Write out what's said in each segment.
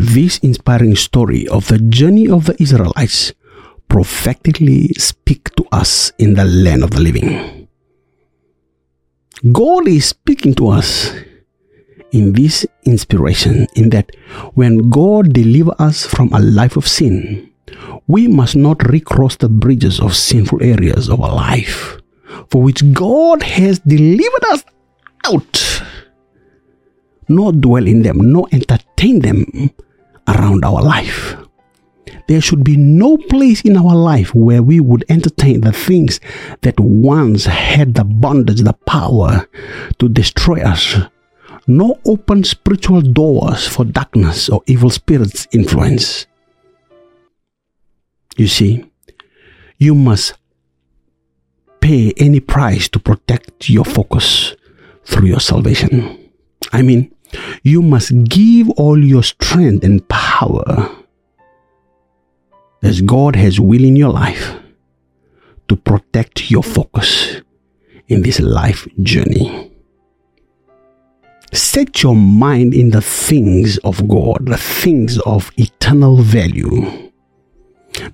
This inspiring story of the journey of the Israelites prophetically speak to us in the land of the living. God is speaking to us in this inspiration in that when God deliver us from a life of sin, we must not recross the bridges of sinful areas of our life for which God has delivered us out, nor dwell in them, nor entertain them around our life. There should be no place in our life where we would entertain the things that once had the bondage, the power to destroy us, nor open spiritual doors for darkness or evil spirits' influence. You see, you must pay any price to protect your focus through your salvation. I mean, you must give all your strength and power as God has will in your life to protect your focus in this life journey. Set your mind in the things of God, the things of eternal value.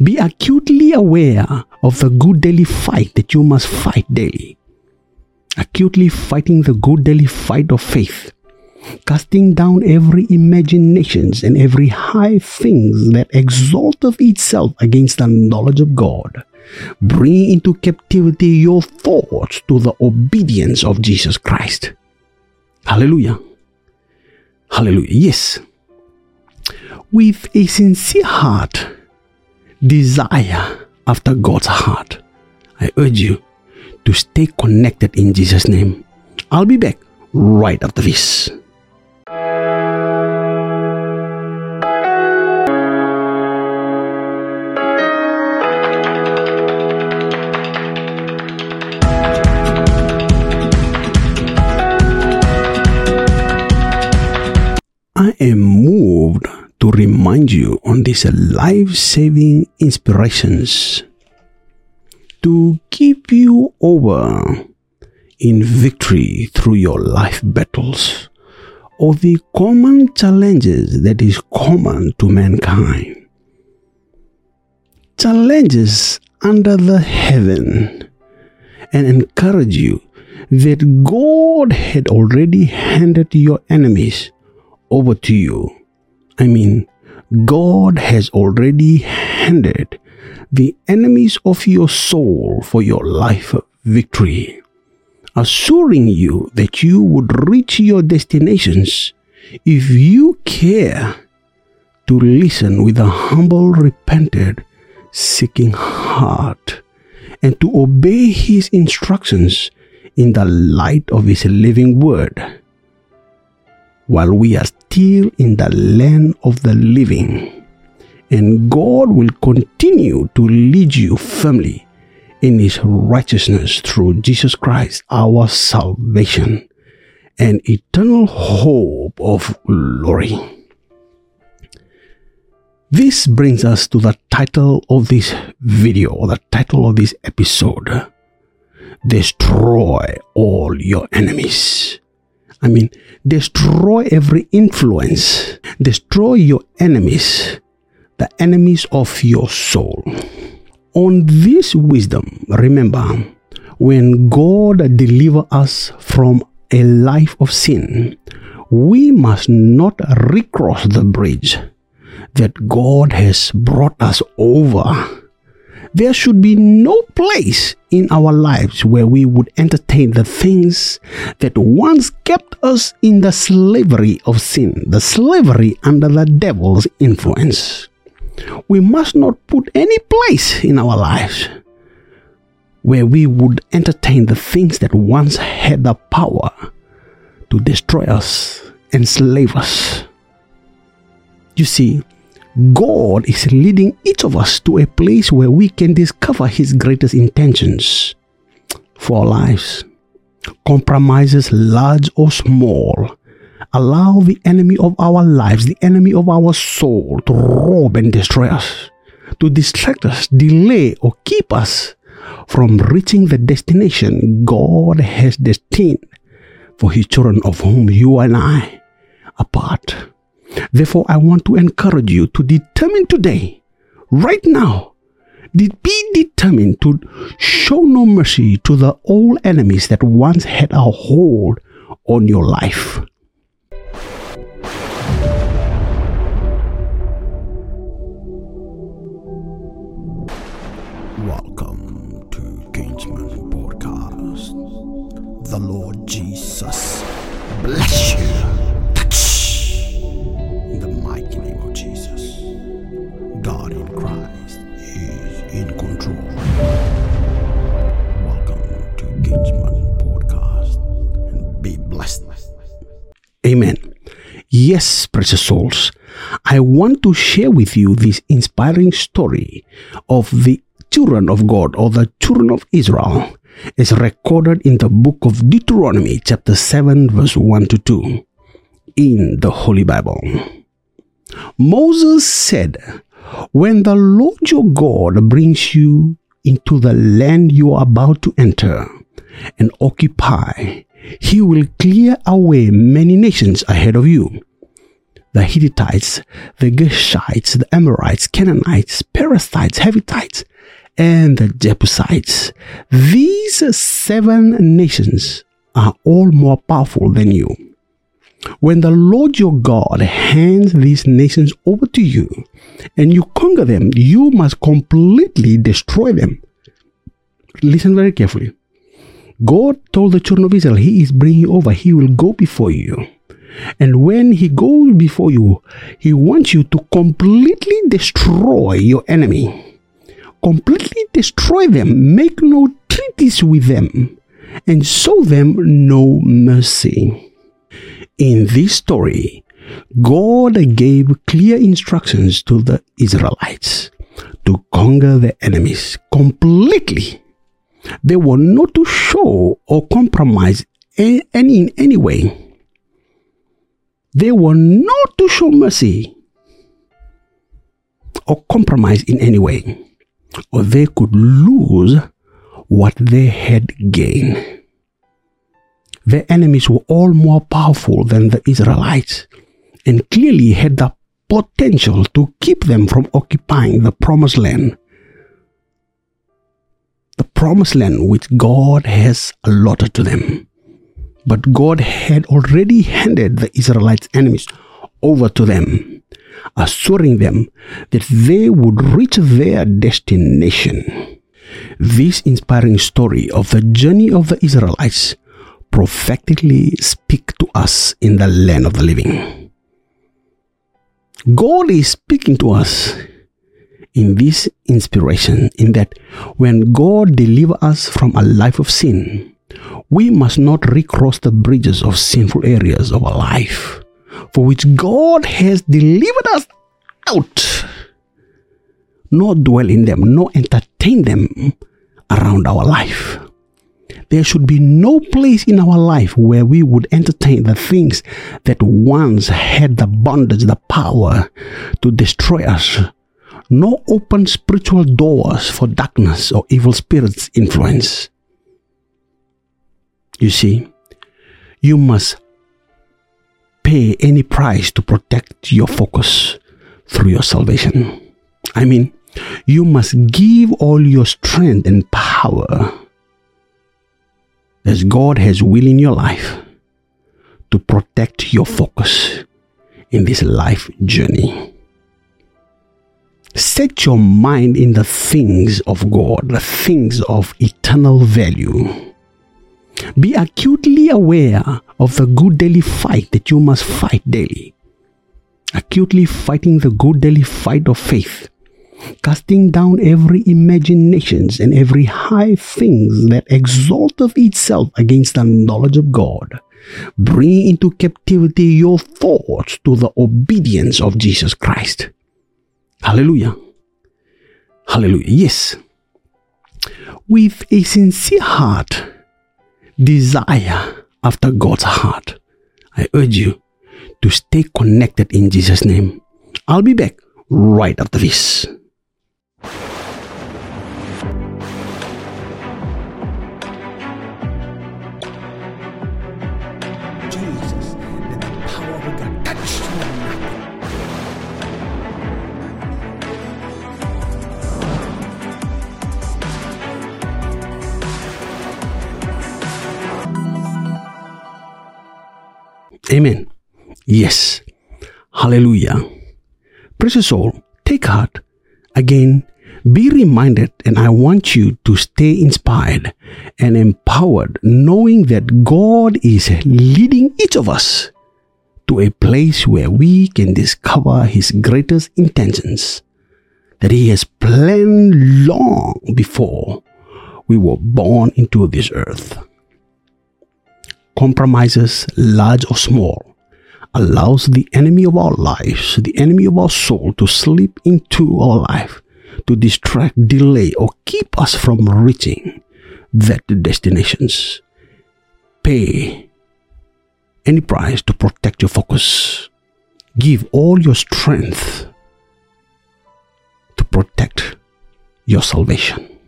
Be acutely aware of the good daily fight that you must fight daily. Acutely fighting the good daily fight of faith casting down every imaginations and every high things that exalteth itself against the knowledge of God. Bring into captivity your thoughts to the obedience of Jesus Christ. Hallelujah. Hallelujah. Yes. With a sincere heart, desire after God's heart, I urge you to stay connected in Jesus' name. I'll be back right after this. You on these life saving inspirations to keep you over in victory through your life battles or the common challenges that is common to mankind. Challenges under the heaven and encourage you that God had already handed your enemies over to you. I mean, God has already handed the enemies of your soul for your life victory, assuring you that you would reach your destinations if you care to listen with a humble, repented, seeking heart and to obey His instructions in the light of His living word. While we are still in the land of the living. And God will continue to lead you firmly in His righteousness through Jesus Christ, our salvation and eternal hope of glory. This brings us to the title of this video, or the title of this episode Destroy All Your Enemies. I mean, destroy every influence, destroy your enemies, the enemies of your soul. On this wisdom, remember, when God deliver us from a life of sin, we must not recross the bridge that God has brought us over there should be no place in our lives where we would entertain the things that once kept us in the slavery of sin, the slavery under the devil's influence. We must not put any place in our lives where we would entertain the things that once had the power to destroy us, enslave us. You see, God is leading each of us to a place where we can discover His greatest intentions for our lives. Compromises, large or small, allow the enemy of our lives, the enemy of our soul, to rob and destroy us, to distract us, delay, or keep us from reaching the destination God has destined for His children, of whom you and I are part. Therefore, I want to encourage you to determine today, right now, be determined to show no mercy to the old enemies that once had a hold on your life. Welcome to Kingsman Podcast. The Lord Yes, precious souls, I want to share with you this inspiring story of the children of God or the children of Israel is recorded in the book of Deuteronomy, chapter 7, verse 1 to 2, in the Holy Bible. Moses said, When the Lord your God brings you into the land you are about to enter and occupy, he will clear away many nations ahead of you the Hittites, the Gishites, the Amorites, Canaanites, Perizzites, Hivitites, and the Jebusites. These seven nations are all more powerful than you. When the Lord your God hands these nations over to you and you conquer them, you must completely destroy them. Listen very carefully. God told the children of Israel, He is bringing you over, He will go before you. And when He goes before you, He wants you to completely destroy your enemy completely destroy them, make no treaties with them, and show them no mercy. In this story, God gave clear instructions to the Israelites to conquer their enemies completely. They were not to show or compromise any in any way. They were not to show mercy or compromise in any way or they could lose what they had gained. Their enemies were all more powerful than the Israelites and clearly had the potential to keep them from occupying the promised land. The promised land which God has allotted to them. But God had already handed the Israelites' enemies over to them assuring them that they would reach their destination. This inspiring story of the journey of the Israelites prophetically speak to us in the land of the living. God is speaking to us in this inspiration in that when God deliver us from a life of sin, we must not recross the bridges of sinful areas of our life for which God has delivered us out, nor dwell in them, nor entertain them around our life. There should be no place in our life where we would entertain the things that once had the bondage, the power to destroy us, nor open spiritual doors for darkness or evil spirits' influence. You see, you must pay any price to protect your focus through your salvation. I mean, you must give all your strength and power as God has will in your life to protect your focus in this life journey. Set your mind in the things of God, the things of eternal value. Be acutely aware of the good daily fight that you must fight daily. Acutely fighting the good daily fight of faith, casting down every imaginations and every high things that exalteth itself against the knowledge of God. Bring into captivity your thoughts to the obedience of Jesus Christ. Hallelujah. Hallelujah. Yes. With a sincere heart, desire after God's heart. I urge you to stay connected in Jesus' name. I'll be back right after this. Amen. Yes. Hallelujah. Precious soul, take heart. Again, be reminded, and I want you to stay inspired and empowered, knowing that God is leading each of us to a place where we can discover His greatest intentions that He has planned long before we were born into this earth. Compromises, large or small, allows the enemy of our lives, the enemy of our soul, to slip into our life, to distract, delay, or keep us from reaching that destinations. Pay any price to protect your focus. Give all your strength to protect your salvation.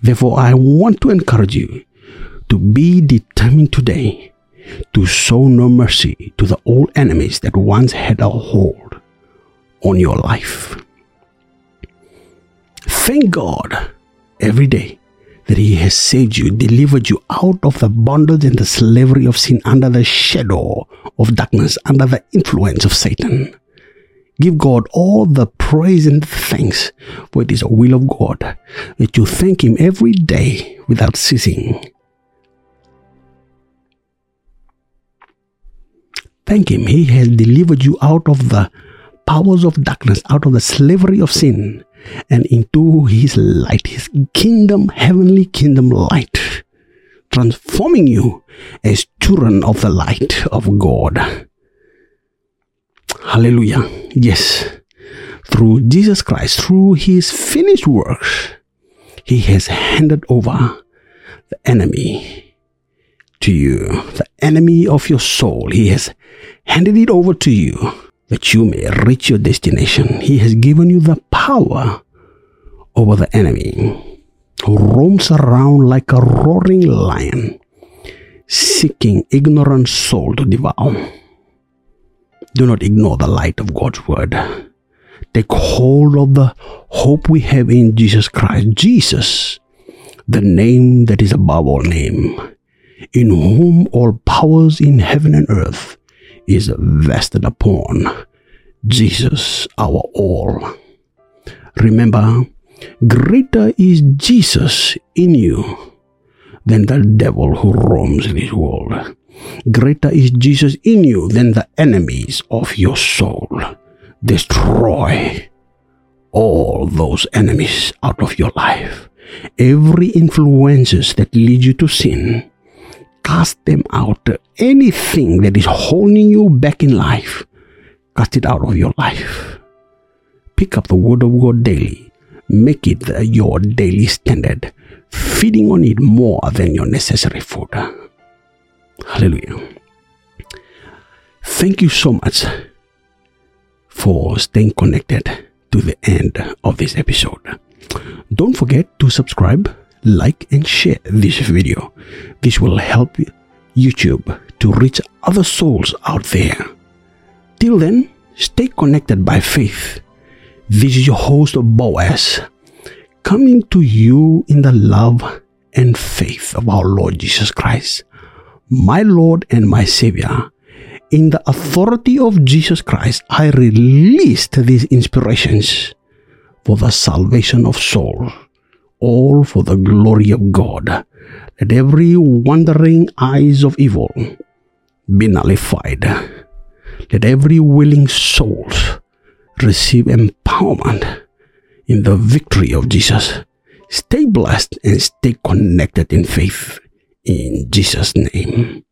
Therefore, I want to encourage you to be determined today to show no mercy to the old enemies that once had a hold on your life. Thank God every day that He has saved you, delivered you out of the bondage and the slavery of sin under the shadow of darkness, under the influence of Satan. Give God all the praise and thanks, for it is a will of God that you thank Him every day without ceasing. Thank Him. He has delivered you out of the powers of darkness, out of the slavery of sin, and into His light, His kingdom, heavenly kingdom light, transforming you as children of the light of God. Hallelujah. Yes. Through Jesus Christ, through His finished works, He has handed over the enemy to you, the enemy of your soul. He has handed it over to you that you may reach your destination. He has given you the power over the enemy who roams around like a roaring lion, seeking ignorant soul to devour. Do not ignore the light of God's word. Take hold of the hope we have in Jesus Christ. Jesus, the name that is above all name, in whom all powers in heaven and earth is vested upon. Jesus, our all. Remember, greater is Jesus in you than the devil who roams in this world. Greater is Jesus in you than the enemies of your soul. Destroy all those enemies out of your life. Every influences that lead you to sin, cast them out. Anything that is holding you back in life, cast it out of your life. Pick up the Word of God daily. Make it your daily standard, feeding on it more than your necessary food. Hallelujah. Thank you so much for staying connected to the end of this episode. Don't forget to subscribe, like, and share this video. This will help YouTube to reach other souls out there. Till then, stay connected by faith. This is your host, Boaz, coming to you in the love and faith of our Lord Jesus Christ my Lord and my Savior. In the authority of Jesus Christ, I released these inspirations for the salvation of soul, all for the glory of God. Let every wandering eyes of evil be nullified. Let every willing soul receive empowerment in the victory of Jesus. Stay blessed and stay connected in faith in Jesus' name.